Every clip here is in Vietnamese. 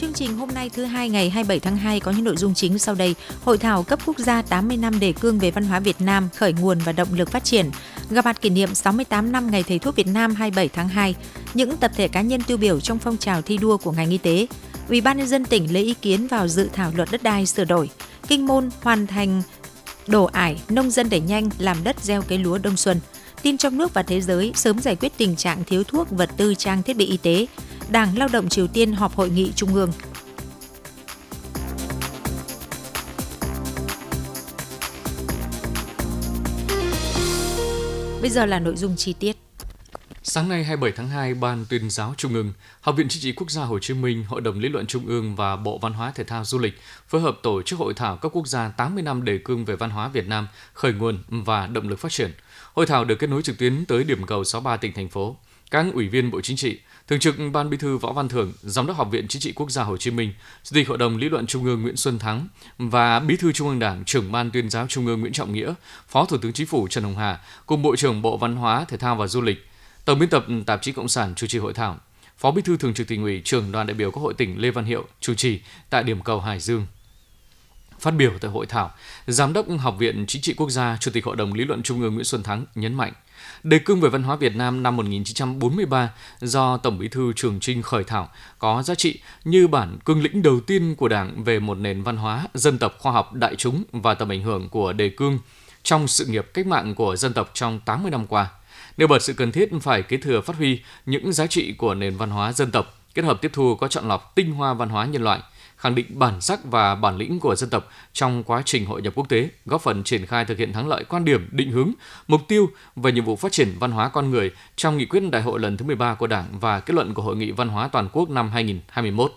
Chương trình hôm nay thứ hai ngày 27 tháng 2 có những nội dung chính sau đây. Hội thảo cấp quốc gia 80 năm đề cương về văn hóa Việt Nam khởi nguồn và động lực phát triển. Gặp mặt kỷ niệm 68 năm ngày thầy thuốc Việt Nam 27 tháng 2. Những tập thể cá nhân tiêu biểu trong phong trào thi đua của ngành y tế. Ủy ban nhân dân tỉnh lấy ý kiến vào dự thảo luật đất đai sửa đổi. Kinh môn hoàn thành đổ ải, nông dân đẩy nhanh làm đất gieo cấy lúa đông xuân. Tin trong nước và thế giới sớm giải quyết tình trạng thiếu thuốc, vật tư, trang thiết bị y tế. Đảng Lao động Triều Tiên họp hội nghị trung ương. Bây giờ là nội dung chi tiết. Sáng nay 27 tháng 2, Ban tuyên giáo Trung ương, Học viện Chính trị Quốc gia Hồ Chí Minh, Hội đồng Lý luận Trung ương và Bộ Văn hóa Thể thao Du lịch phối hợp tổ chức hội thảo các quốc gia 80 năm đề cương về văn hóa Việt Nam, khởi nguồn và động lực phát triển. Hội thảo được kết nối trực tuyến tới điểm cầu 63 tỉnh thành phố. Các ủy viên Bộ Chính trị, Thường trực Ban Bí thư Võ Văn Thưởng, Giám đốc Học viện Chính trị Quốc gia Hồ Chí Minh, Chủ tịch Hội đồng Lý luận Trung ương Nguyễn Xuân Thắng và Bí thư Trung ương Đảng, Trưởng Ban Tuyên giáo Trung ương Nguyễn Trọng Nghĩa, Phó Thủ tướng Chính phủ Trần Hồng Hà cùng Bộ trưởng Bộ Văn hóa, Thể thao và Du lịch, Tổng biên tập tạp chí Cộng sản chủ trì hội thảo. Phó Bí thư Thường trực Tỉnh ủy, Trưởng đoàn đại biểu Quốc hội tỉnh Lê Văn Hiệu chủ trì tại điểm cầu Hải Dương. Phát biểu tại hội thảo, Giám đốc Học viện Chính trị Quốc gia, Chủ tịch Hội đồng Lý luận Trung ương Nguyễn Xuân Thắng nhấn mạnh, Đề cương về văn hóa Việt Nam năm 1943 do Tổng Bí thư Trường Trinh khởi thảo có giá trị như bản cương lĩnh đầu tiên của Đảng về một nền văn hóa, dân tộc khoa học đại chúng và tầm ảnh hưởng của đề cương trong sự nghiệp cách mạng của dân tộc trong 80 năm qua. Nêu bật sự cần thiết phải kế thừa phát huy những giá trị của nền văn hóa dân tộc, kết hợp tiếp thu có chọn lọc tinh hoa văn hóa nhân loại – khẳng định bản sắc và bản lĩnh của dân tộc trong quá trình hội nhập quốc tế, góp phần triển khai thực hiện thắng lợi quan điểm, định hướng, mục tiêu và nhiệm vụ phát triển văn hóa con người trong nghị quyết đại hội lần thứ 13 của Đảng và kết luận của Hội nghị Văn hóa Toàn quốc năm 2021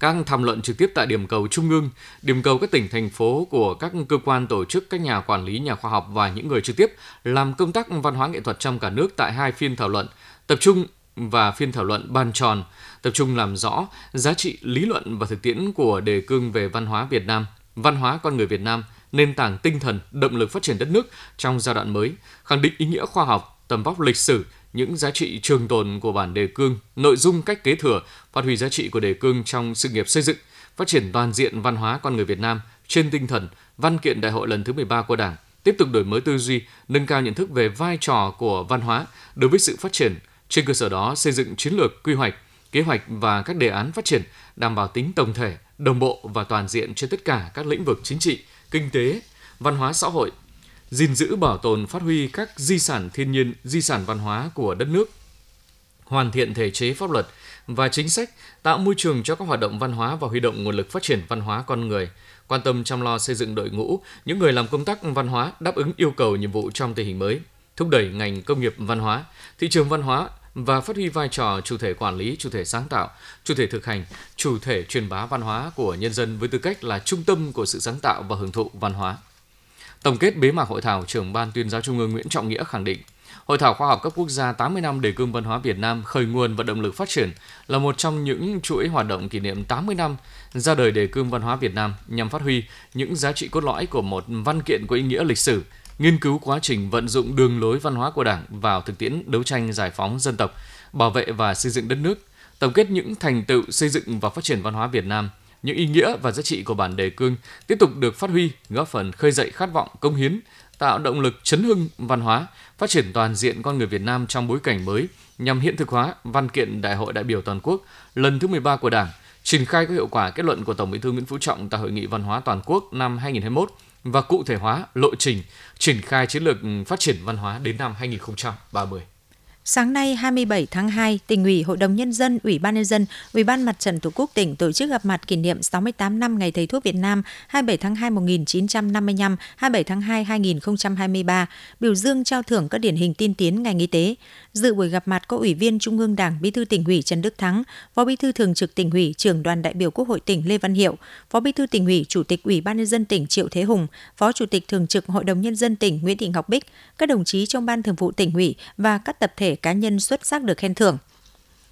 các tham luận trực tiếp tại điểm cầu trung ương, điểm cầu các tỉnh thành phố của các cơ quan tổ chức, các nhà quản lý, nhà khoa học và những người trực tiếp làm công tác văn hóa nghệ thuật trong cả nước tại hai phiên thảo luận, tập trung và phiên thảo luận bàn tròn tập trung làm rõ giá trị lý luận và thực tiễn của đề cương về văn hóa Việt Nam, văn hóa con người Việt Nam, nền tảng tinh thần, động lực phát triển đất nước trong giai đoạn mới, khẳng định ý nghĩa khoa học, tầm vóc lịch sử, những giá trị trường tồn của bản đề cương, nội dung cách kế thừa, phát huy giá trị của đề cương trong sự nghiệp xây dựng, phát triển toàn diện văn hóa con người Việt Nam trên tinh thần văn kiện đại hội lần thứ 13 của Đảng, tiếp tục đổi mới tư duy, nâng cao nhận thức về vai trò của văn hóa đối với sự phát triển, trên cơ sở đó xây dựng chiến lược quy hoạch, kế hoạch và các đề án phát triển đảm bảo tính tổng thể, đồng bộ và toàn diện trên tất cả các lĩnh vực chính trị, kinh tế, văn hóa xã hội, gìn giữ bảo tồn phát huy các di sản thiên nhiên, di sản văn hóa của đất nước, hoàn thiện thể chế pháp luật và chính sách, tạo môi trường cho các hoạt động văn hóa và huy động nguồn lực phát triển văn hóa con người, quan tâm chăm lo xây dựng đội ngũ những người làm công tác văn hóa đáp ứng yêu cầu nhiệm vụ trong tình hình mới, thúc đẩy ngành công nghiệp văn hóa, thị trường văn hóa và phát huy vai trò chủ thể quản lý, chủ thể sáng tạo, chủ thể thực hành, chủ thể truyền bá văn hóa của nhân dân với tư cách là trung tâm của sự sáng tạo và hưởng thụ văn hóa. Tổng kết bế mạc hội thảo, trưởng ban tuyên giáo Trung ương Nguyễn Trọng Nghĩa khẳng định, Hội thảo khoa học cấp quốc gia 80 năm đề cương văn hóa Việt Nam khởi nguồn và động lực phát triển là một trong những chuỗi hoạt động kỷ niệm 80 năm ra đời đề cương văn hóa Việt Nam nhằm phát huy những giá trị cốt lõi của một văn kiện có ý nghĩa lịch sử, nghiên cứu quá trình vận dụng đường lối văn hóa của Đảng vào thực tiễn đấu tranh giải phóng dân tộc, bảo vệ và xây dựng đất nước, tổng kết những thành tựu xây dựng và phát triển văn hóa Việt Nam, những ý nghĩa và giá trị của bản đề cương tiếp tục được phát huy, góp phần khơi dậy khát vọng công hiến, tạo động lực chấn hưng văn hóa, phát triển toàn diện con người Việt Nam trong bối cảnh mới nhằm hiện thực hóa văn kiện Đại hội đại biểu toàn quốc lần thứ 13 của Đảng, triển khai có hiệu quả kết luận của Tổng Bí thư Nguyễn Phú Trọng tại Hội nghị Văn hóa toàn quốc năm 2021 và cụ thể hóa lộ trình triển khai chiến lược phát triển văn hóa đến năm 2030. Sáng nay 27 tháng 2, tỉnh ủy, Hội đồng nhân dân, Ủy ban nhân dân, Ủy ban Mặt trận Tổ quốc tỉnh tổ chức gặp mặt kỷ niệm 68 năm Ngày Thầy thuốc Việt Nam 27 tháng 2 1955, 27 tháng 2 2023, biểu dương trao thưởng các điển hình tiên tiến ngành y tế. Dự buổi gặp mặt có Ủy viên Trung ương Đảng, Bí thư tỉnh ủy Trần Đức Thắng, Phó Bí thư Thường trực tỉnh ủy, Trưởng đoàn đại biểu Quốc hội tỉnh Lê Văn Hiệu, Phó Bí thư tỉnh ủy, Chủ tịch Ủy ban nhân dân tỉnh Triệu Thế Hùng, Phó Chủ tịch Thường trực Hội đồng nhân dân tỉnh Nguyễn Thị Ngọc Bích, các đồng chí trong ban thường vụ tỉnh ủy và các tập thể cá nhân xuất sắc được khen thưởng.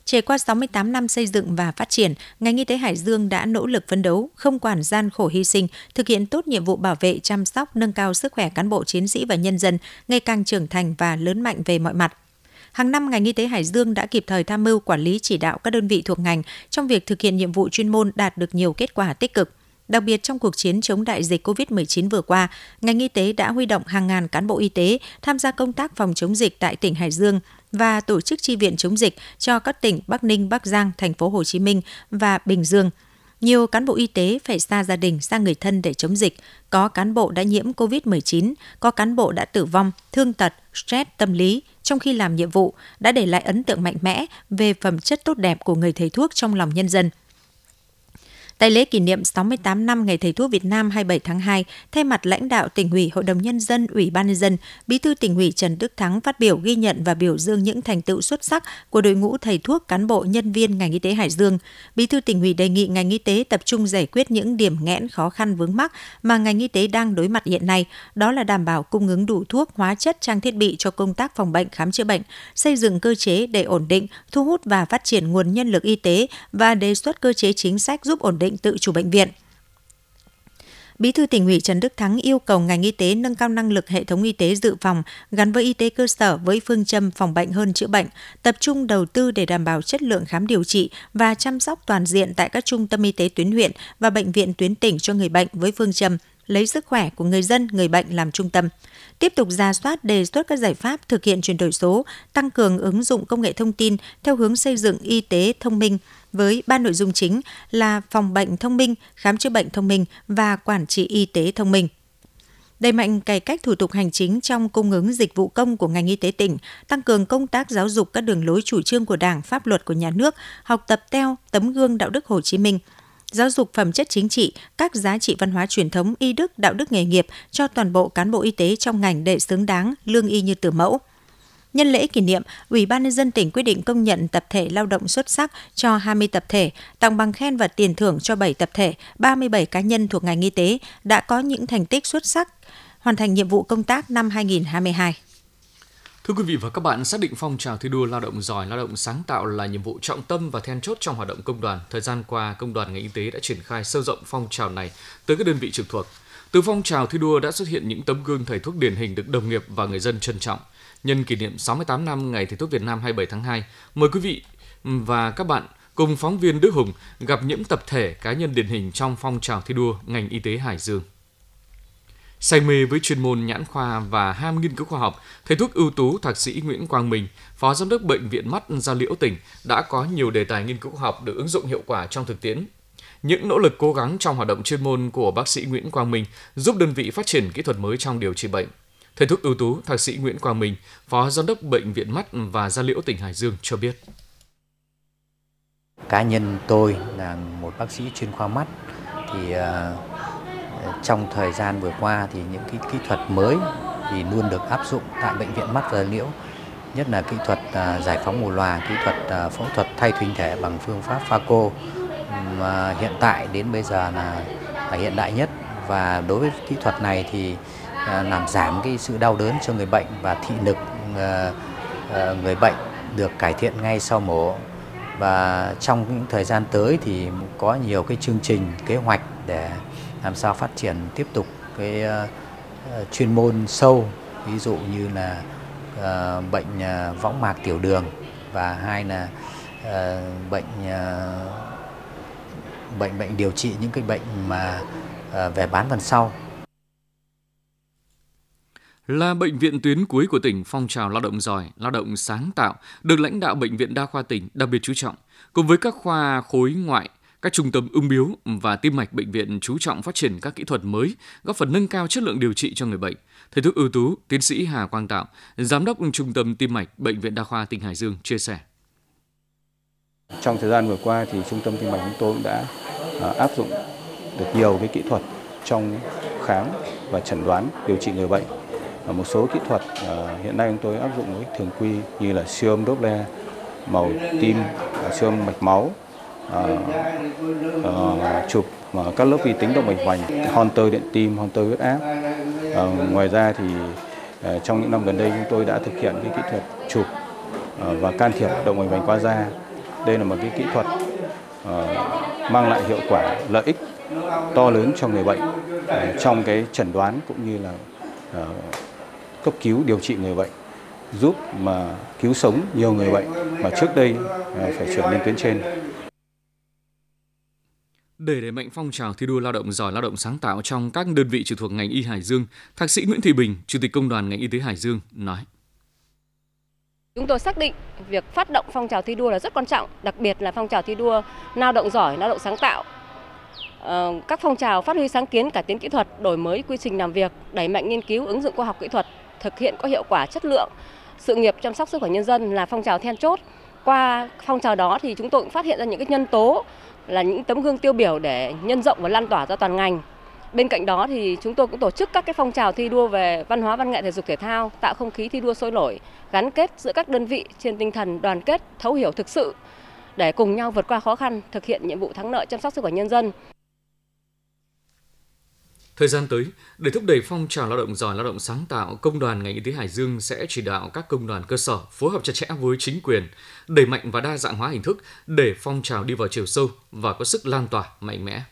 Trải qua 68 năm xây dựng và phát triển, ngành y tế Hải Dương đã nỗ lực phấn đấu, không quản gian khổ hy sinh, thực hiện tốt nhiệm vụ bảo vệ, chăm sóc, nâng cao sức khỏe cán bộ chiến sĩ và nhân dân, ngày càng trưởng thành và lớn mạnh về mọi mặt. Hàng năm, ngành y tế Hải Dương đã kịp thời tham mưu quản lý chỉ đạo các đơn vị thuộc ngành trong việc thực hiện nhiệm vụ chuyên môn đạt được nhiều kết quả tích cực. Đặc biệt trong cuộc chiến chống đại dịch COVID-19 vừa qua, ngành y tế đã huy động hàng ngàn cán bộ y tế tham gia công tác phòng chống dịch tại tỉnh Hải Dương và tổ chức chi viện chống dịch cho các tỉnh Bắc Ninh, Bắc Giang, thành phố Hồ Chí Minh và Bình Dương. Nhiều cán bộ y tế phải xa gia đình, xa người thân để chống dịch. Có cán bộ đã nhiễm COVID-19, có cán bộ đã tử vong, thương tật, stress tâm lý trong khi làm nhiệm vụ, đã để lại ấn tượng mạnh mẽ về phẩm chất tốt đẹp của người thầy thuốc trong lòng nhân dân. Tại lễ kỷ niệm 68 năm Ngày Thầy thuốc Việt Nam 27 tháng 2, thay mặt lãnh đạo tỉnh ủy, Hội đồng Nhân dân, Ủy ban Nhân dân, Bí thư tỉnh ủy Trần Đức Thắng phát biểu ghi nhận và biểu dương những thành tựu xuất sắc của đội ngũ thầy thuốc, cán bộ, nhân viên ngành y tế Hải Dương. Bí thư tỉnh ủy đề nghị ngành y tế tập trung giải quyết những điểm nghẽn khó khăn vướng mắc mà ngành y tế đang đối mặt hiện nay, đó là đảm bảo cung ứng đủ thuốc, hóa chất, trang thiết bị cho công tác phòng bệnh, khám chữa bệnh, xây dựng cơ chế để ổn định, thu hút và phát triển nguồn nhân lực y tế và đề xuất cơ chế chính sách giúp ổn định bệnh tự chủ bệnh viện. Bí thư tỉnh ủy Trần Đức Thắng yêu cầu ngành y tế nâng cao năng lực hệ thống y tế dự phòng gắn với y tế cơ sở với phương châm phòng bệnh hơn chữa bệnh, tập trung đầu tư để đảm bảo chất lượng khám điều trị và chăm sóc toàn diện tại các trung tâm y tế tuyến huyện và bệnh viện tuyến tỉnh cho người bệnh với phương châm lấy sức khỏe của người dân, người bệnh làm trung tâm. Tiếp tục ra soát đề xuất các giải pháp thực hiện chuyển đổi số, tăng cường ứng dụng công nghệ thông tin theo hướng xây dựng y tế thông minh với ba nội dung chính là phòng bệnh thông minh, khám chữa bệnh thông minh và quản trị y tế thông minh. Đẩy mạnh cải cách thủ tục hành chính trong cung ứng dịch vụ công của ngành y tế tỉnh, tăng cường công tác giáo dục các đường lối chủ trương của Đảng, pháp luật của nhà nước, học tập theo tấm gương đạo đức Hồ Chí Minh, giáo dục phẩm chất chính trị, các giá trị văn hóa truyền thống, y đức, đạo đức nghề nghiệp cho toàn bộ cán bộ y tế trong ngành để xứng đáng, lương y như từ mẫu. Nhân lễ kỷ niệm, Ủy ban nhân dân tỉnh quyết định công nhận tập thể lao động xuất sắc cho 20 tập thể, tặng bằng khen và tiền thưởng cho 7 tập thể, 37 cá nhân thuộc ngành y tế đã có những thành tích xuất sắc hoàn thành nhiệm vụ công tác năm 2022. Thưa quý vị và các bạn, xác định phong trào thi đua lao động giỏi, lao động sáng tạo là nhiệm vụ trọng tâm và then chốt trong hoạt động công đoàn. Thời gian qua, công đoàn ngành y tế đã triển khai sâu rộng phong trào này tới các đơn vị trực thuộc. Từ phong trào thi đua đã xuất hiện những tấm gương thầy thuốc điển hình được đồng nghiệp và người dân trân trọng. Nhân kỷ niệm 68 năm Ngày Thầy thuốc Việt Nam 27 tháng 2, mời quý vị và các bạn cùng phóng viên Đức Hùng gặp những tập thể cá nhân điển hình trong phong trào thi đua ngành y tế Hải Dương. Say mê với chuyên môn nhãn khoa và ham nghiên cứu khoa học, thầy thuốc ưu tú thạc sĩ Nguyễn Quang Minh, Phó Giám đốc Bệnh viện Mắt Gia Liễu tỉnh đã có nhiều đề tài nghiên cứu khoa học được ứng dụng hiệu quả trong thực tiễn. Những nỗ lực cố gắng trong hoạt động chuyên môn của bác sĩ Nguyễn Quang Minh giúp đơn vị phát triển kỹ thuật mới trong điều trị bệnh. Thầy thuốc ưu tú thạc sĩ Nguyễn Quang Minh, Phó Giám đốc Bệnh viện Mắt và Gia Liễu tỉnh Hải Dương cho biết. Cá nhân tôi là một bác sĩ chuyên khoa mắt thì à, trong thời gian vừa qua thì những cái kỹ thuật mới thì luôn được áp dụng tại bệnh viện mắt và liễu. Nhất là kỹ thuật à, giải phóng mù loà, kỹ thuật à, phẫu thuật thay thủy thể bằng phương pháp phaco mà hiện tại đến bây giờ là, là hiện đại nhất. Và đối với kỹ thuật này thì à, làm giảm cái sự đau đớn cho người bệnh và thị lực người bệnh được cải thiện ngay sau mổ. Và trong những thời gian tới thì có nhiều cái chương trình kế hoạch để làm sao phát triển tiếp tục cái uh, chuyên môn sâu ví dụ như là uh, bệnh uh, võng mạc tiểu đường và hai là uh, bệnh uh, bệnh bệnh điều trị những cái bệnh mà uh, về bán phần sau. Là bệnh viện tuyến cuối của tỉnh phong trào lao động giỏi, lao động sáng tạo được lãnh đạo bệnh viện đa khoa tỉnh đặc biệt chú trọng, cùng với các khoa khối ngoại, các trung tâm ung biếu và tim mạch bệnh viện chú trọng phát triển các kỹ thuật mới, góp phần nâng cao chất lượng điều trị cho người bệnh. Thầy thuốc ưu tú, tiến sĩ Hà Quang Tạo, giám đốc trung tâm tim mạch bệnh viện đa khoa tỉnh Hải Dương chia sẻ. Trong thời gian vừa qua thì trung tâm tim mạch chúng tôi đã à, áp dụng được nhiều cái kỹ thuật trong khám và chẩn đoán điều trị người bệnh. Và một số kỹ thuật à, hiện nay chúng tôi áp dụng với thường quy như là siêu âm Doppler, màu tim, à, siêu âm mạch máu, Ờ, ờ, chụp các lớp vi tính động mạch vành, hunter điện tim, hunter huyết áp. Uh, ngoài ra thì uh, trong những năm gần đây chúng tôi đã thực hiện cái kỹ thuật chụp uh, và can thiệp động mạch vành qua da. Đây là một cái kỹ thuật uh, mang lại hiệu quả lợi ích to lớn cho người bệnh uh, trong cái chẩn đoán cũng như là uh, cấp cứu điều trị người bệnh. giúp mà cứu sống nhiều người bệnh mà trước đây phải chuyển lên tuyến trên. Để đẩy mạnh phong trào thi đua lao động giỏi lao động sáng tạo trong các đơn vị trực thuộc ngành y Hải Dương, Thạc sĩ Nguyễn Thị Bình, Chủ tịch Công đoàn ngành y tế Hải Dương nói. Chúng tôi xác định việc phát động phong trào thi đua là rất quan trọng, đặc biệt là phong trào thi đua lao động giỏi, lao động sáng tạo. Ờ, các phong trào phát huy sáng kiến, cải tiến kỹ thuật, đổi mới quy trình làm việc, đẩy mạnh nghiên cứu, ứng dụng khoa học kỹ thuật, thực hiện có hiệu quả chất lượng sự nghiệp chăm sóc sức khỏe nhân dân là phong trào then chốt. Qua phong trào đó thì chúng tôi cũng phát hiện ra những cái nhân tố là những tấm gương tiêu biểu để nhân rộng và lan tỏa ra toàn ngành. Bên cạnh đó thì chúng tôi cũng tổ chức các cái phong trào thi đua về văn hóa văn nghệ thể dục thể thao, tạo không khí thi đua sôi nổi, gắn kết giữa các đơn vị trên tinh thần đoàn kết, thấu hiểu thực sự để cùng nhau vượt qua khó khăn, thực hiện nhiệm vụ thắng lợi chăm sóc sức khỏe nhân dân. Thời gian tới, để thúc đẩy phong trào lao động giỏi lao động sáng tạo, Công đoàn ngành y tế Hải Dương sẽ chỉ đạo các công đoàn cơ sở phối hợp chặt chẽ với chính quyền, đẩy mạnh và đa dạng hóa hình thức để phong trào đi vào chiều sâu và có sức lan tỏa mạnh mẽ.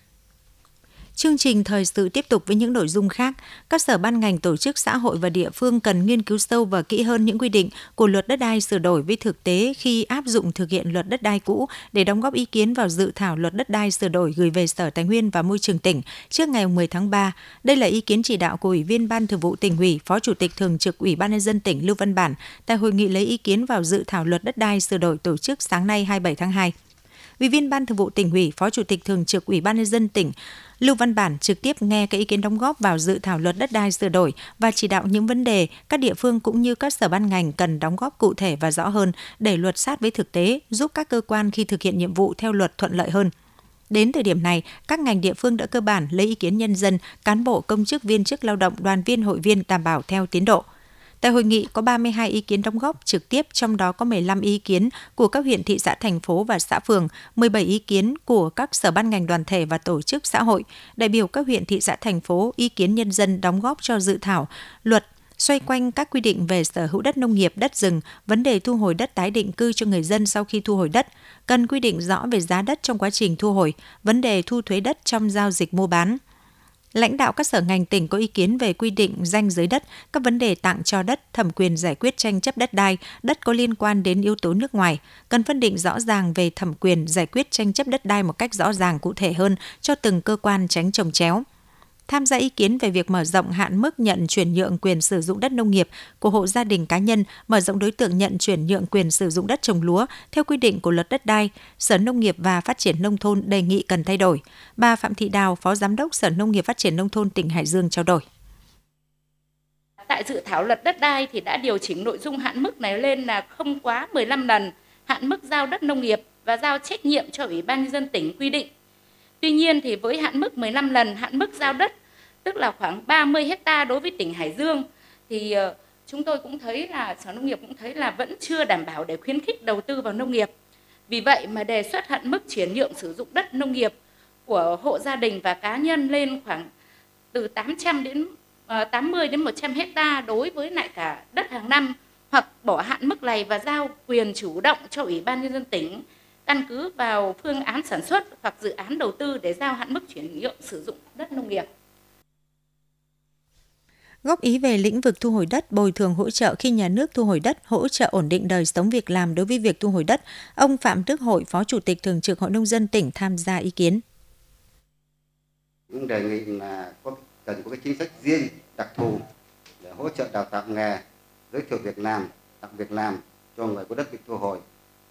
Chương trình thời sự tiếp tục với những nội dung khác. Các sở ban ngành tổ chức xã hội và địa phương cần nghiên cứu sâu và kỹ hơn những quy định của luật đất đai sửa đổi với thực tế khi áp dụng thực hiện luật đất đai cũ để đóng góp ý kiến vào dự thảo luật đất đai sửa đổi gửi về Sở Tài nguyên và Môi trường tỉnh trước ngày 10 tháng 3. Đây là ý kiến chỉ đạo của Ủy viên Ban Thường vụ tỉnh ủy, Phó Chủ tịch Thường trực Ủy ban nhân dân tỉnh Lưu Văn Bản tại hội nghị lấy ý kiến vào dự thảo luật đất đai sửa đổi tổ chức sáng nay 27 tháng 2. Ủy viên Ban Thường vụ tỉnh ủy, Phó Chủ tịch Thường trực Ủy ban nhân dân tỉnh Lưu Văn Bản trực tiếp nghe các ý kiến đóng góp vào dự thảo luật đất đai sửa đổi và chỉ đạo những vấn đề các địa phương cũng như các sở ban ngành cần đóng góp cụ thể và rõ hơn để luật sát với thực tế, giúp các cơ quan khi thực hiện nhiệm vụ theo luật thuận lợi hơn. Đến thời điểm này, các ngành địa phương đã cơ bản lấy ý kiến nhân dân, cán bộ công chức viên chức lao động, đoàn viên hội viên đảm bảo theo tiến độ. Tại hội nghị có 32 ý kiến đóng góp trực tiếp, trong đó có 15 ý kiến của các huyện, thị xã, thành phố và xã phường, 17 ý kiến của các sở ban ngành đoàn thể và tổ chức xã hội. Đại biểu các huyện, thị xã, thành phố, ý kiến nhân dân đóng góp cho dự thảo luật xoay quanh các quy định về sở hữu đất nông nghiệp, đất rừng, vấn đề thu hồi đất tái định cư cho người dân sau khi thu hồi đất, cần quy định rõ về giá đất trong quá trình thu hồi, vấn đề thu thuế đất trong giao dịch mua bán, Lãnh đạo các sở ngành tỉnh có ý kiến về quy định danh giới đất, các vấn đề tặng cho đất, thẩm quyền giải quyết tranh chấp đất đai, đất có liên quan đến yếu tố nước ngoài, cần phân định rõ ràng về thẩm quyền giải quyết tranh chấp đất đai một cách rõ ràng cụ thể hơn cho từng cơ quan tránh trồng chéo tham gia ý kiến về việc mở rộng hạn mức nhận chuyển nhượng quyền sử dụng đất nông nghiệp của hộ gia đình cá nhân, mở rộng đối tượng nhận chuyển nhượng quyền sử dụng đất trồng lúa theo quy định của luật đất đai, Sở Nông nghiệp và Phát triển Nông thôn đề nghị cần thay đổi. Bà Phạm Thị Đào, Phó Giám đốc Sở Nông nghiệp Phát triển Nông thôn tỉnh Hải Dương trao đổi tại dự thảo luật đất đai thì đã điều chỉnh nội dung hạn mức này lên là không quá 15 lần hạn mức giao đất nông nghiệp và giao trách nhiệm cho Ủy ban nhân dân tỉnh quy định Tuy nhiên thì với hạn mức 15 lần, hạn mức giao đất, tức là khoảng 30 hecta đối với tỉnh Hải Dương, thì ờ, chúng tôi cũng thấy là, Sở Nông nghiệp cũng thấy là vẫn chưa đảm bảo để khuyến khích đầu tư vào nông nghiệp. Vì vậy mà đề xuất hạn mức chuyển nhượng sử dụng đất nông nghiệp của hộ gia đình và cá nhân lên khoảng từ 800 đến ờ, 80 đến 100 hecta đối với lại cả đất hàng năm, hoặc bỏ hạn mức này và giao quyền chủ động cho Ủy ban nhân dân tỉnh căn cứ vào phương án sản xuất hoặc dự án đầu tư để giao hạn mức chuyển nhượng sử dụng đất nông nghiệp. Góp ý về lĩnh vực thu hồi đất, bồi thường hỗ trợ khi nhà nước thu hồi đất, hỗ trợ ổn định đời sống việc làm đối với việc thu hồi đất, ông Phạm Đức Hội, Phó Chủ tịch Thường trực Hội Nông dân tỉnh tham gia ý kiến. Đề nghị là có cần có cái chính sách riêng đặc thù để hỗ trợ đào tạo nghề, giới thiệu việc làm, tạo việc làm cho người có đất bị thu hồi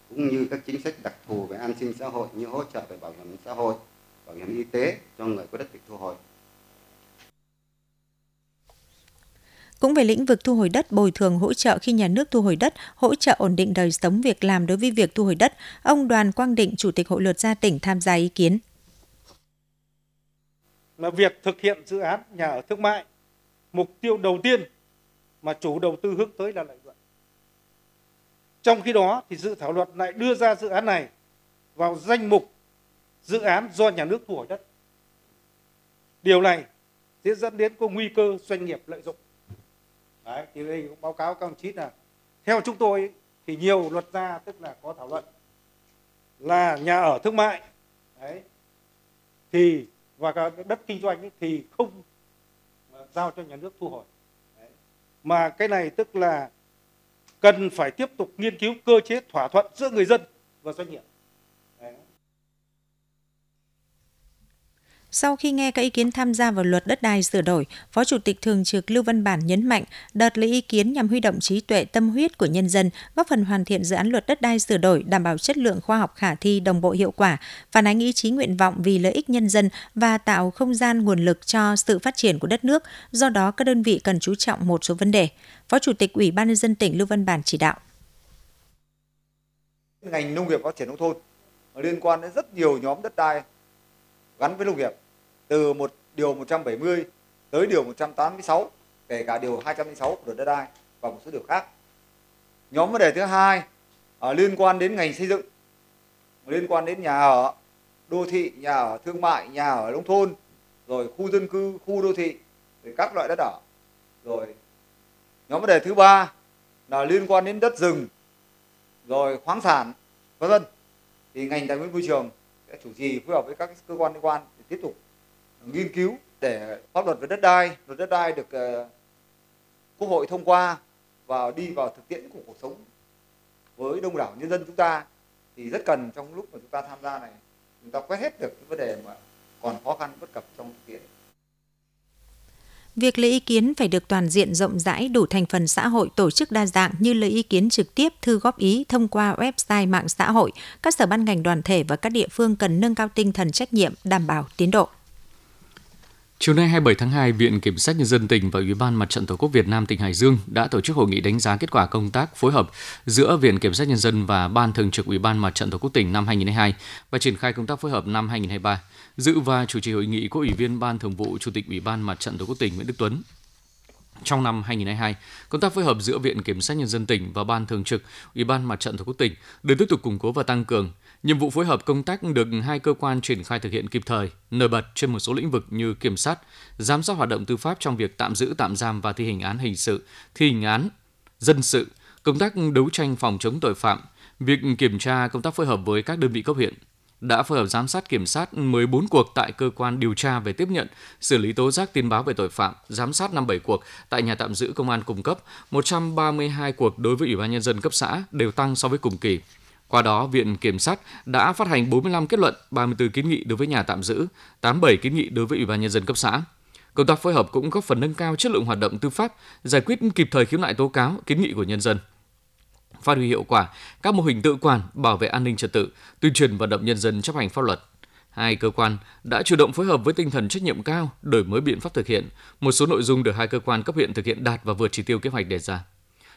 cũng như các chính sách đặc thù về an sinh xã hội như hỗ trợ về bảo hiểm xã hội, bảo hiểm y tế cho người có đất bị thu hồi. Cũng về lĩnh vực thu hồi đất, bồi thường hỗ trợ khi nhà nước thu hồi đất, hỗ trợ ổn định đời sống việc làm đối với việc thu hồi đất, ông Đoàn Quang Định, Chủ tịch Hội luật gia tỉnh tham gia ý kiến. Là việc thực hiện dự án nhà ở thương mại, mục tiêu đầu tiên mà chủ đầu tư hướng tới là lợi. Trong khi đó thì dự thảo luật lại đưa ra dự án này vào danh mục dự án do nhà nước thu hồi đất. Điều này sẽ dẫn đến có nguy cơ doanh nghiệp lợi dụng. Đấy, thì đây cũng báo cáo các ông chí là theo chúng tôi thì nhiều luật gia tức là có thảo luận là nhà ở thương mại đấy, thì và cả đất kinh doanh ấy, thì không giao cho nhà nước thu hồi đấy. mà cái này tức là cần phải tiếp tục nghiên cứu cơ chế thỏa thuận giữa người dân và doanh nghiệp. Sau khi nghe các ý kiến tham gia vào luật đất đai sửa đổi, Phó Chủ tịch Thường trực Lưu Văn Bản nhấn mạnh đợt lấy ý kiến nhằm huy động trí tuệ tâm huyết của nhân dân, góp phần hoàn thiện dự án luật đất đai sửa đổi, đảm bảo chất lượng khoa học khả thi, đồng bộ hiệu quả, phản ánh ý chí nguyện vọng vì lợi ích nhân dân và tạo không gian nguồn lực cho sự phát triển của đất nước. Do đó, các đơn vị cần chú trọng một số vấn đề. Phó Chủ tịch Ủy ban nhân dân tỉnh Lưu Văn Bản chỉ đạo. Ngành nông nghiệp phát triển nông thôn liên quan đến rất nhiều nhóm đất đai gắn với nông nghiệp từ một điều 170 tới điều 186 kể cả điều 206 của luật đất đai và một số điều khác. Nhóm vấn đề thứ hai à, liên quan đến ngành xây dựng, liên quan đến nhà ở, đô thị, nhà ở thương mại, nhà ở nông thôn, rồi khu dân cư, khu đô thị, rồi các loại đất ở. Rồi nhóm vấn đề thứ ba là liên quan đến đất rừng, rồi khoáng sản, vân vân. Thì ngành tài nguyên môi trường sẽ chủ trì phối hợp với các cơ quan liên quan để tiếp tục nghiên cứu để pháp luật về đất đai, luật đất đai được uh, Quốc hội thông qua và đi vào thực tiễn của cuộc sống với đông đảo nhân dân chúng ta thì rất cần trong lúc mà chúng ta tham gia này chúng ta quét hết được những vấn đề mà còn khó khăn bất cập trong thực tiễn. Việc lấy ý kiến phải được toàn diện rộng rãi đủ thành phần xã hội tổ chức đa dạng như lấy ý kiến trực tiếp, thư góp ý thông qua website mạng xã hội. Các sở ban ngành đoàn thể và các địa phương cần nâng cao tinh thần trách nhiệm, đảm bảo tiến độ. Chiều nay 27 tháng 2, Viện Kiểm sát Nhân dân tỉnh và Ủy ban Mặt trận Tổ quốc Việt Nam tỉnh Hải Dương đã tổ chức hội nghị đánh giá kết quả công tác phối hợp giữa Viện Kiểm sát Nhân dân và Ban Thường trực Ủy ban Mặt trận Tổ quốc tỉnh năm 2022 và triển khai công tác phối hợp năm 2023. Dự và chủ trì hội nghị có Ủy viên Ban Thường vụ Chủ tịch Ủy ban Mặt trận Tổ quốc tỉnh Nguyễn Đức Tuấn. Trong năm 2022, công tác phối hợp giữa Viện Kiểm sát Nhân dân tỉnh và Ban Thường trực Ủy ban Mặt trận Tổ quốc tỉnh được tiếp tục củng cố và tăng cường – Nhiệm vụ phối hợp công tác được hai cơ quan triển khai thực hiện kịp thời, nổi bật trên một số lĩnh vực như kiểm sát, giám sát hoạt động tư pháp trong việc tạm giữ, tạm giam và thi hành án hình sự, thi hành án dân sự, công tác đấu tranh phòng chống tội phạm, việc kiểm tra công tác phối hợp với các đơn vị cấp huyện, đã phối hợp giám sát kiểm sát 14 cuộc tại cơ quan điều tra về tiếp nhận, xử lý tố giác tin báo về tội phạm, giám sát 57 cuộc tại nhà tạm giữ công an cung cấp, 132 cuộc đối với Ủy ban nhân dân cấp xã đều tăng so với cùng kỳ. Qua đó, Viện Kiểm sát đã phát hành 45 kết luận, 34 kiến nghị đối với nhà tạm giữ, 87 kiến nghị đối với Ủy ban nhân dân cấp xã. Công tác phối hợp cũng góp phần nâng cao chất lượng hoạt động tư pháp, giải quyết kịp thời khiếu nại tố cáo, kiến nghị của nhân dân. Phát huy hiệu quả các mô hình tự quản, bảo vệ an ninh trật tự, tuyên truyền vận động nhân dân chấp hành pháp luật. Hai cơ quan đã chủ động phối hợp với tinh thần trách nhiệm cao, đổi mới biện pháp thực hiện. Một số nội dung được hai cơ quan cấp huyện thực hiện đạt và vượt chỉ tiêu kế hoạch đề ra.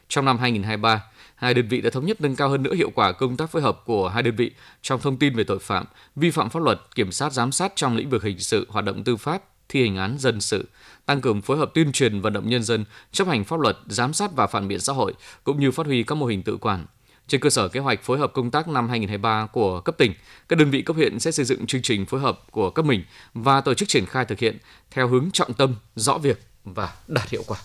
Trong năm 2023, hai đơn vị đã thống nhất nâng cao hơn nữa hiệu quả công tác phối hợp của hai đơn vị trong thông tin về tội phạm, vi phạm pháp luật, kiểm sát giám sát trong lĩnh vực hình sự, hoạt động tư pháp, thi hành án dân sự, tăng cường phối hợp tuyên truyền vận động nhân dân chấp hành pháp luật, giám sát và phản biện xã hội cũng như phát huy các mô hình tự quản. Trên cơ sở kế hoạch phối hợp công tác năm 2023 của cấp tỉnh, các đơn vị cấp huyện sẽ xây dựng chương trình phối hợp của cấp mình và tổ chức triển khai thực hiện theo hướng trọng tâm, rõ việc và đạt hiệu quả.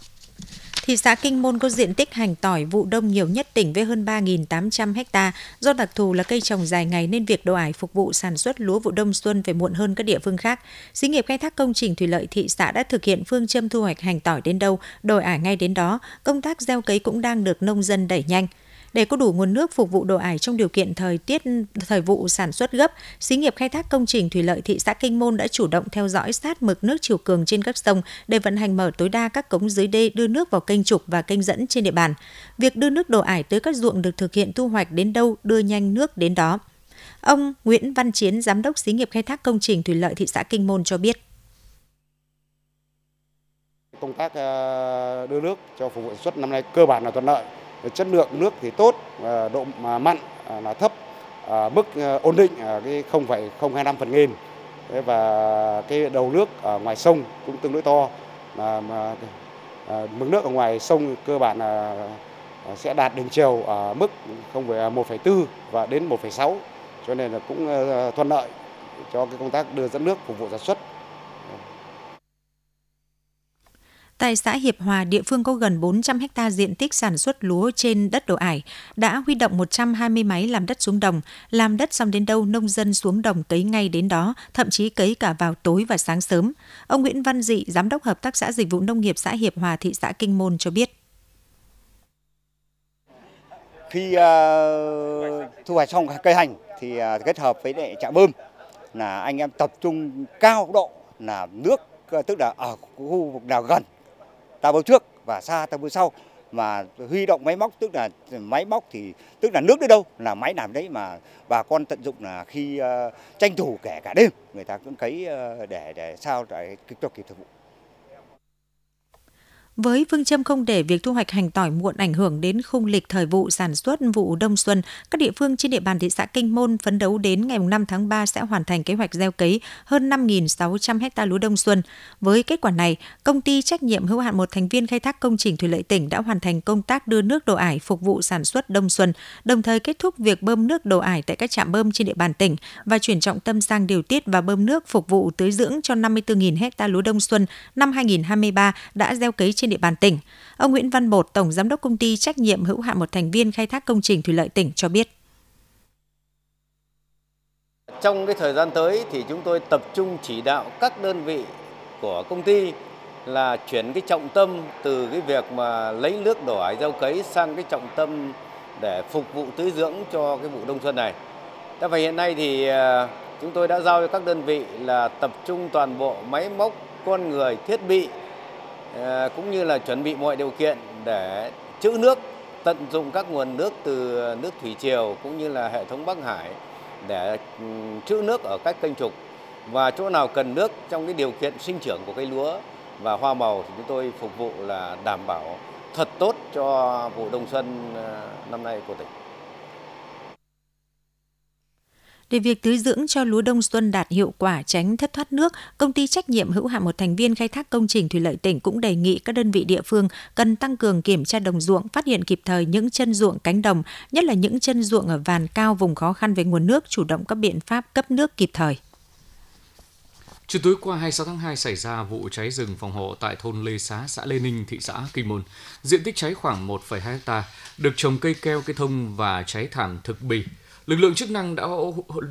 Thị xã Kinh Môn có diện tích hành tỏi vụ đông nhiều nhất tỉnh với hơn 3.800 ha. Do đặc thù là cây trồng dài ngày nên việc đồ ải phục vụ sản xuất lúa vụ đông xuân phải muộn hơn các địa phương khác. Xí nghiệp khai thác công trình thủy lợi thị xã đã thực hiện phương châm thu hoạch hành tỏi đến đâu, đồi ải ngay đến đó. Công tác gieo cấy cũng đang được nông dân đẩy nhanh. Để có đủ nguồn nước phục vụ đồ ải trong điều kiện thời tiết thời vụ sản xuất gấp, xí nghiệp khai thác công trình thủy lợi thị xã Kinh Môn đã chủ động theo dõi sát mực nước chiều cường trên các sông để vận hành mở tối đa các cống dưới đê đưa nước vào kênh trục và kênh dẫn trên địa bàn. Việc đưa nước đồ ải tới các ruộng được thực hiện thu hoạch đến đâu đưa nhanh nước đến đó. Ông Nguyễn Văn Chiến, giám đốc xí nghiệp khai thác công trình thủy lợi thị xã Kinh Môn cho biết công tác ờ, đưa nước cho phục vụ sản xuất năm nay cơ bản là thuận lợi chất lượng nước thì tốt, à, độ mặn à, là thấp, à, mức ổn định cái 0,025 phần nghìn. Và cái đầu nước ở ngoài sông cũng tương đối to mà, mà mực nước ở ngoài sông cơ bản là sẽ đạt đỉnh chiều ở mức 1,4 và đến 1,6 cho nên là cũng thuận lợi cho cái công tác đưa dẫn nước phục vụ sản xuất. Tại xã Hiệp Hòa, địa phương có gần 400 ha diện tích sản xuất lúa trên đất đổ ải, đã huy động 120 máy làm đất xuống đồng. Làm đất xong đến đâu, nông dân xuống đồng cấy ngay đến đó, thậm chí cấy cả vào tối và sáng sớm. Ông Nguyễn Văn Dị, Giám đốc Hợp tác xã Dịch vụ Nông nghiệp xã Hiệp Hòa, thị xã Kinh Môn cho biết. khi uh, thu hoạch xong cây hành thì uh, kết hợp với lại trạm bơm là anh em tập trung cao độ là nước à, tức là ở khu vực nào gần ta bơm trước và xa ta bơm sau. Mà huy động máy móc tức là máy móc thì tức là nước đến đâu là máy làm đấy mà bà con tận dụng là khi uh, tranh thủ kể cả đêm người ta cũng cấy uh, để để sao để kịp cho kịp thời vụ với phương châm không để việc thu hoạch hành tỏi muộn ảnh hưởng đến khung lịch thời vụ sản xuất vụ đông xuân, các địa phương trên địa bàn thị xã Kinh Môn phấn đấu đến ngày 5 tháng 3 sẽ hoàn thành kế hoạch gieo cấy hơn 5.600 ha lúa đông xuân. Với kết quả này, công ty trách nhiệm hữu hạn một thành viên khai thác công trình thủy lợi tỉnh đã hoàn thành công tác đưa nước đổ ải phục vụ sản xuất đông xuân, đồng thời kết thúc việc bơm nước đổ ải tại các trạm bơm trên địa bàn tỉnh và chuyển trọng tâm sang điều tiết và bơm nước phục vụ tưới dưỡng cho 54.000 ha lúa đông xuân năm 2023 đã gieo cấy trên trên địa bàn tỉnh. Ông Nguyễn Văn Bột, Tổng Giám đốc Công ty Trách nhiệm hữu hạn một thành viên khai thác công trình thủy lợi tỉnh cho biết. Trong cái thời gian tới thì chúng tôi tập trung chỉ đạo các đơn vị của công ty là chuyển cái trọng tâm từ cái việc mà lấy nước đổ ải gieo cấy sang cái trọng tâm để phục vụ tưới dưỡng cho cái vụ đông xuân này. Thế và hiện nay thì à, chúng tôi đã giao cho các đơn vị là tập trung toàn bộ máy móc, con người, thiết bị Ờ, cũng như là chuẩn bị mọi điều kiện để trữ nước, tận dụng các nguồn nước từ nước thủy triều cũng như là hệ thống Bắc Hải để ừ, trữ nước ở các kênh trục và chỗ nào cần nước trong cái điều kiện sinh trưởng của cây lúa và hoa màu thì chúng tôi phục vụ là đảm bảo thật tốt cho vụ đông xuân ờ, năm nay của tỉnh. Để việc tưới dưỡng cho lúa đông xuân đạt hiệu quả tránh thất thoát nước, công ty trách nhiệm hữu hạn một thành viên khai thác công trình thủy lợi tỉnh cũng đề nghị các đơn vị địa phương cần tăng cường kiểm tra đồng ruộng, phát hiện kịp thời những chân ruộng cánh đồng, nhất là những chân ruộng ở vàn cao vùng khó khăn về nguồn nước, chủ động các biện pháp cấp nước kịp thời. Chiều tối qua 26 tháng 2 xảy ra vụ cháy rừng phòng hộ tại thôn Lê Xá, xã Lê Ninh, thị xã Kinh Môn. Diện tích cháy khoảng 1,2 ha, được trồng cây keo, cây thông và cháy thảm thực bì. Lực lượng chức năng đã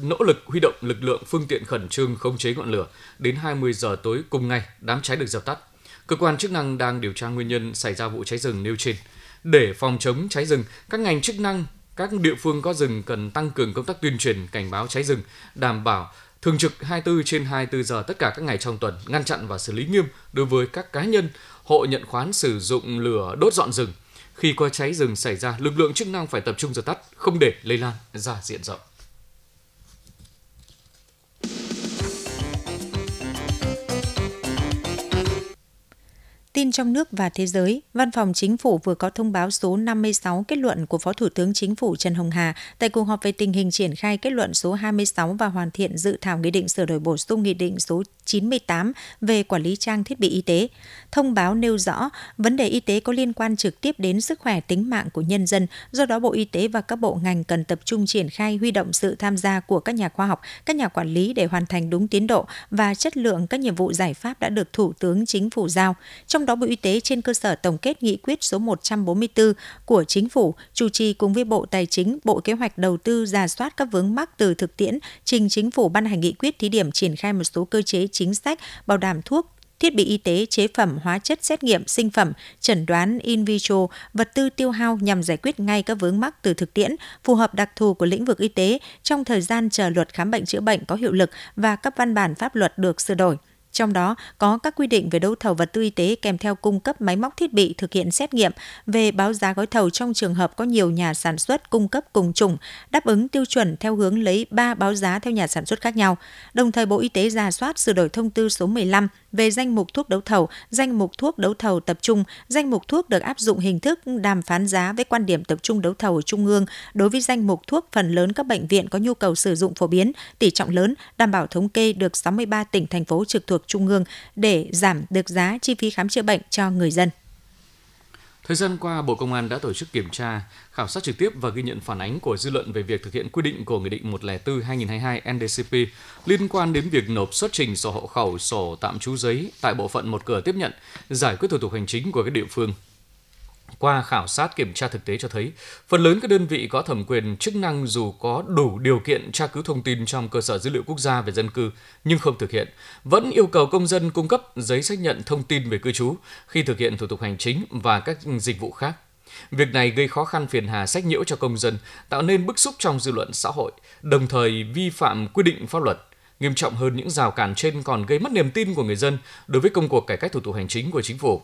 nỗ lực huy động lực lượng phương tiện khẩn trương khống chế ngọn lửa. Đến 20 giờ tối cùng ngày, đám cháy được dập tắt. Cơ quan chức năng đang điều tra nguyên nhân xảy ra vụ cháy rừng nêu trên. Để phòng chống cháy rừng, các ngành chức năng, các địa phương có rừng cần tăng cường công tác tuyên truyền cảnh báo cháy rừng, đảm bảo thường trực 24 trên 24 giờ tất cả các ngày trong tuần, ngăn chặn và xử lý nghiêm đối với các cá nhân, hộ nhận khoán sử dụng lửa đốt dọn rừng, khi có cháy rừng xảy ra, lực lượng chức năng phải tập trung dập tắt, không để lây lan ra diện rộng. Tin trong nước và thế giới, Văn phòng Chính phủ vừa có thông báo số 56 kết luận của Phó Thủ tướng Chính phủ Trần Hồng Hà tại cuộc họp về tình hình triển khai kết luận số 26 và hoàn thiện dự thảo nghị định sửa đổi bổ sung nghị định số 98 về quản lý trang thiết bị y tế. Thông báo nêu rõ, vấn đề y tế có liên quan trực tiếp đến sức khỏe tính mạng của nhân dân, do đó Bộ Y tế và các bộ ngành cần tập trung triển khai huy động sự tham gia của các nhà khoa học, các nhà quản lý để hoàn thành đúng tiến độ và chất lượng các nhiệm vụ giải pháp đã được Thủ tướng Chính phủ giao. Trong đó Bộ Y tế trên cơ sở tổng kết nghị quyết số 144 của Chính phủ chủ trì cùng với Bộ Tài chính, Bộ Kế hoạch Đầu tư giả soát các vướng mắc từ thực tiễn, trình Chính phủ ban hành nghị quyết thí điểm triển khai một số cơ chế chính sách bảo đảm thuốc thiết bị y tế, chế phẩm, hóa chất xét nghiệm, sinh phẩm, chẩn đoán in vitro, vật tư tiêu hao nhằm giải quyết ngay các vướng mắc từ thực tiễn, phù hợp đặc thù của lĩnh vực y tế trong thời gian chờ luật khám bệnh chữa bệnh có hiệu lực và các văn bản pháp luật được sửa đổi. Trong đó có các quy định về đấu thầu vật tư y tế kèm theo cung cấp máy móc thiết bị thực hiện xét nghiệm, về báo giá gói thầu trong trường hợp có nhiều nhà sản xuất cung cấp cùng chủng, đáp ứng tiêu chuẩn theo hướng lấy 3 báo giá theo nhà sản xuất khác nhau. Đồng thời Bộ Y tế ra soát sửa đổi thông tư số 15 về danh mục thuốc đấu thầu, danh mục thuốc đấu thầu tập trung, danh mục thuốc được áp dụng hình thức đàm phán giá với quan điểm tập trung đấu thầu ở trung ương đối với danh mục thuốc phần lớn các bệnh viện có nhu cầu sử dụng phổ biến, tỷ trọng lớn, đảm bảo thống kê được 63 tỉnh thành phố trực thuộc trung ương để giảm được giá chi phí khám chữa bệnh cho người dân. Thời gian qua, Bộ Công an đã tổ chức kiểm tra, khảo sát trực tiếp và ghi nhận phản ánh của dư luận về việc thực hiện quy định của Nghị định 104-2022 NDCP liên quan đến việc nộp xuất trình sổ hộ khẩu, sổ tạm trú giấy tại bộ phận một cửa tiếp nhận, giải quyết thủ tục hành chính của các địa phương. Qua khảo sát kiểm tra thực tế cho thấy, phần lớn các đơn vị có thẩm quyền chức năng dù có đủ điều kiện tra cứu thông tin trong cơ sở dữ liệu quốc gia về dân cư nhưng không thực hiện, vẫn yêu cầu công dân cung cấp giấy xác nhận thông tin về cư trú khi thực hiện thủ tục hành chính và các dịch vụ khác. Việc này gây khó khăn phiền hà sách nhiễu cho công dân, tạo nên bức xúc trong dư luận xã hội, đồng thời vi phạm quy định pháp luật. Nghiêm trọng hơn những rào cản trên còn gây mất niềm tin của người dân đối với công cuộc cải cách thủ tục hành chính của chính phủ.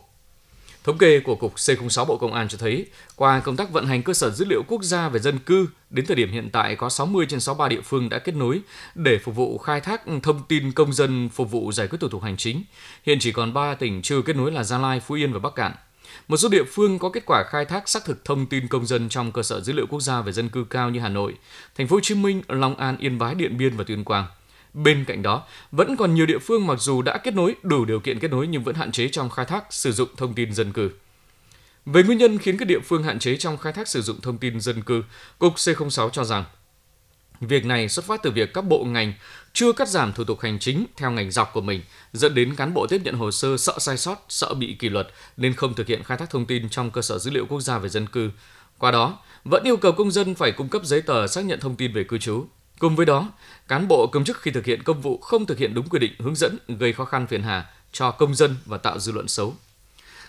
Thống kê của Cục C06 Bộ Công an cho thấy, qua công tác vận hành cơ sở dữ liệu quốc gia về dân cư, đến thời điểm hiện tại có 60 trên 63 địa phương đã kết nối để phục vụ khai thác thông tin công dân phục vụ giải quyết thủ tục hành chính. Hiện chỉ còn 3 tỉnh chưa kết nối là Gia Lai, Phú Yên và Bắc Cạn. Một số địa phương có kết quả khai thác xác thực thông tin công dân trong cơ sở dữ liệu quốc gia về dân cư cao như Hà Nội, Thành phố Hồ Chí Minh, Long An, Yên Bái, Điện Biên và Tuyên Quang. Bên cạnh đó, vẫn còn nhiều địa phương mặc dù đã kết nối đủ điều kiện kết nối nhưng vẫn hạn chế trong khai thác sử dụng thông tin dân cư. Về nguyên nhân khiến các địa phương hạn chế trong khai thác sử dụng thông tin dân cư, Cục C06 cho rằng việc này xuất phát từ việc các bộ ngành chưa cắt giảm thủ tục hành chính theo ngành dọc của mình, dẫn đến cán bộ tiếp nhận hồ sơ sợ sai sót, sợ bị kỷ luật nên không thực hiện khai thác thông tin trong cơ sở dữ liệu quốc gia về dân cư. Qua đó, vẫn yêu cầu công dân phải cung cấp giấy tờ xác nhận thông tin về cư trú. Cùng với đó, cán bộ công chức khi thực hiện công vụ không thực hiện đúng quy định hướng dẫn gây khó khăn phiền hà cho công dân và tạo dư luận xấu.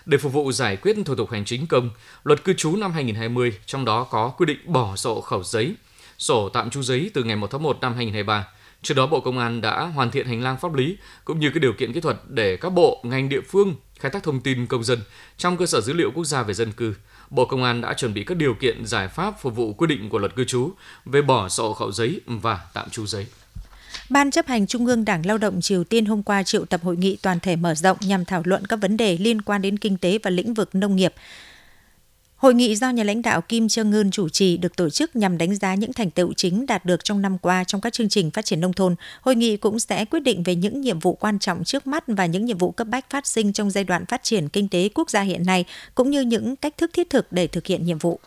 Để phục vụ giải quyết thủ tục hành chính công, luật cư trú năm 2020 trong đó có quy định bỏ sổ khẩu giấy, sổ tạm trú giấy từ ngày 1 tháng 1 năm 2023. Trước đó Bộ Công an đã hoàn thiện hành lang pháp lý cũng như các điều kiện kỹ thuật để các bộ, ngành địa phương khai thác thông tin công dân trong cơ sở dữ liệu quốc gia về dân cư. Bộ Công an đã chuẩn bị các điều kiện giải pháp phục vụ quy định của luật cư trú về bỏ sổ khẩu giấy và tạm trú giấy. Ban chấp hành Trung ương Đảng Lao động Triều Tiên hôm qua triệu tập hội nghị toàn thể mở rộng nhằm thảo luận các vấn đề liên quan đến kinh tế và lĩnh vực nông nghiệp. Hội nghị do nhà lãnh đạo Kim Jong Un chủ trì được tổ chức nhằm đánh giá những thành tựu chính đạt được trong năm qua trong các chương trình phát triển nông thôn. Hội nghị cũng sẽ quyết định về những nhiệm vụ quan trọng trước mắt và những nhiệm vụ cấp bách phát sinh trong giai đoạn phát triển kinh tế quốc gia hiện nay, cũng như những cách thức thiết thực để thực hiện nhiệm vụ.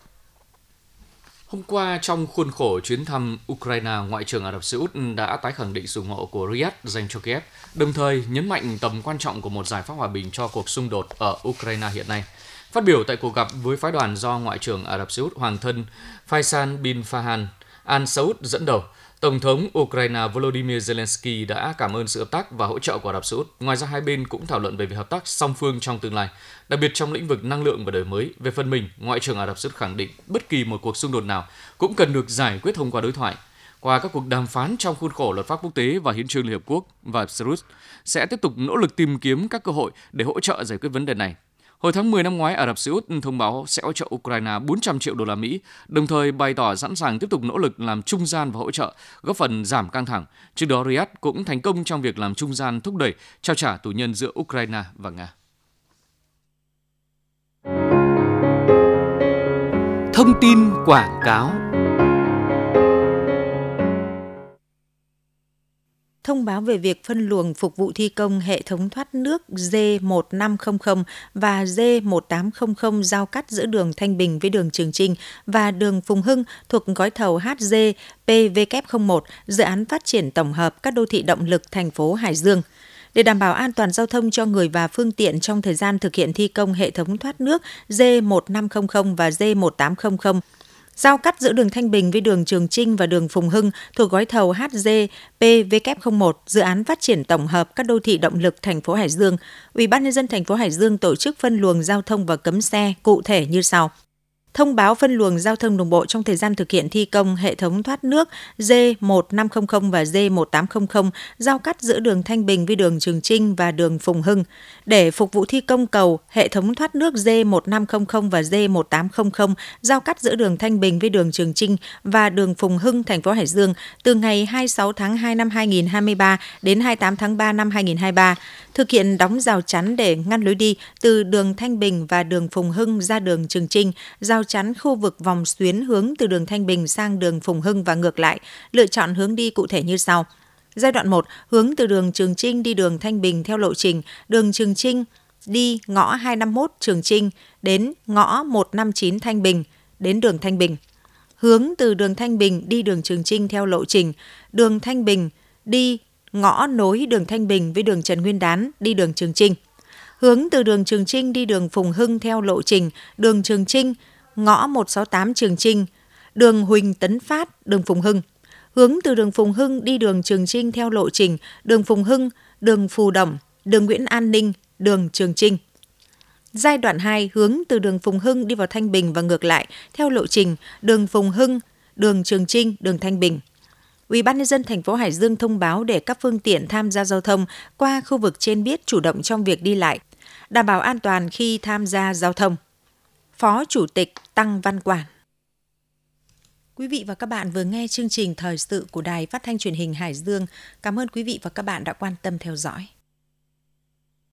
Hôm qua, trong khuôn khổ chuyến thăm Ukraine, Ngoại trưởng Ả Rập Xê Út đã tái khẳng định sự ủng hộ của Riyadh dành cho Kiev, đồng thời nhấn mạnh tầm quan trọng của một giải pháp hòa bình cho cuộc xung đột ở Ukraine hiện nay. Phát biểu tại cuộc gặp với phái đoàn do Ngoại trưởng Ả Rập Xê Út Hoàng thân Faisal bin Fahan Al Saud dẫn đầu, Tổng thống Ukraine Volodymyr Zelensky đã cảm ơn sự hợp tác và hỗ trợ của Ả Rập Xê Út. Ngoài ra hai bên cũng thảo luận về việc hợp tác song phương trong tương lai, đặc biệt trong lĩnh vực năng lượng và đổi mới. Về phần mình, Ngoại trưởng Ả Rập Xê Út khẳng định bất kỳ một cuộc xung đột nào cũng cần được giải quyết thông qua đối thoại. Qua các cuộc đàm phán trong khuôn khổ luật pháp quốc tế và hiến trương Liên Hợp Quốc và Belarus sẽ tiếp tục nỗ lực tìm kiếm các cơ hội để hỗ trợ giải quyết vấn đề này. Hồi tháng 10 năm ngoái, Ả Rập Xê Út thông báo sẽ hỗ trợ Ukraine 400 triệu đô la Mỹ, đồng thời bày tỏ sẵn sàng tiếp tục nỗ lực làm trung gian và hỗ trợ, góp phần giảm căng thẳng. Trước đó, Riyadh cũng thành công trong việc làm trung gian thúc đẩy trao trả tù nhân giữa Ukraine và Nga. Thông tin quảng cáo thông báo về việc phân luồng phục vụ thi công hệ thống thoát nước D1500 và D1800 giao cắt giữa đường Thanh Bình với đường Trường Trinh và đường Phùng Hưng thuộc gói thầu HG PVK01, dự án phát triển tổng hợp các đô thị động lực thành phố Hải Dương. Để đảm bảo an toàn giao thông cho người và phương tiện trong thời gian thực hiện thi công hệ thống thoát nước D1500 và D1800, giao cắt giữa đường Thanh Bình với đường Trường Trinh và đường Phùng Hưng thuộc gói thầu HG PVK01 dự án phát triển tổng hợp các đô thị động lực thành phố Hải Dương. Ủy ban nhân dân thành phố Hải Dương tổ chức phân luồng giao thông và cấm xe cụ thể như sau thông báo phân luồng giao thông đồng bộ trong thời gian thực hiện thi công hệ thống thoát nước D1500 và D1800 giao cắt giữa đường Thanh Bình với đường Trường Trinh và đường Phùng Hưng. Để phục vụ thi công cầu, hệ thống thoát nước D1500 và D1800 giao cắt giữa đường Thanh Bình với đường Trường Trinh và đường Phùng Hưng, thành phố Hải Dương từ ngày 26 tháng 2 năm 2023 đến 28 tháng 3 năm 2023 thực hiện đóng rào chắn để ngăn lối đi từ đường Thanh Bình và đường Phùng Hưng ra đường Trường Trinh, rào chắn khu vực vòng xuyến hướng từ đường Thanh Bình sang đường Phùng Hưng và ngược lại, lựa chọn hướng đi cụ thể như sau. Giai đoạn 1, hướng từ đường Trường Trinh đi đường Thanh Bình theo lộ trình đường Trường Trinh đi ngõ 251 Trường Trinh đến ngõ 159 Thanh Bình đến đường Thanh Bình. Hướng từ đường Thanh Bình đi đường Trường Trinh theo lộ trình đường Thanh Bình đi ngõ nối đường Thanh Bình với đường Trần Nguyên Đán đi đường Trường Trinh. Hướng từ đường Trường Trinh đi đường Phùng Hưng theo lộ trình đường Trường Trinh, ngõ 168 Trường Trinh, đường Huỳnh Tấn Phát, đường Phùng Hưng. Hướng từ đường Phùng Hưng đi đường Trường Trinh theo lộ trình đường Phùng Hưng, đường Phù Đồng, đường Nguyễn An Ninh, đường Trường Trinh. Giai đoạn 2 hướng từ đường Phùng Hưng đi vào Thanh Bình và ngược lại theo lộ trình đường Phùng Hưng, đường Trường Trinh, đường Thanh Bình. Ủy ban nhân dân thành phố Hải Dương thông báo để các phương tiện tham gia giao thông qua khu vực trên biết chủ động trong việc đi lại, đảm bảo an toàn khi tham gia giao thông. Phó Chủ tịch Tăng Văn Quản Quý vị và các bạn vừa nghe chương trình thời sự của Đài Phát thanh Truyền hình Hải Dương. Cảm ơn quý vị và các bạn đã quan tâm theo dõi.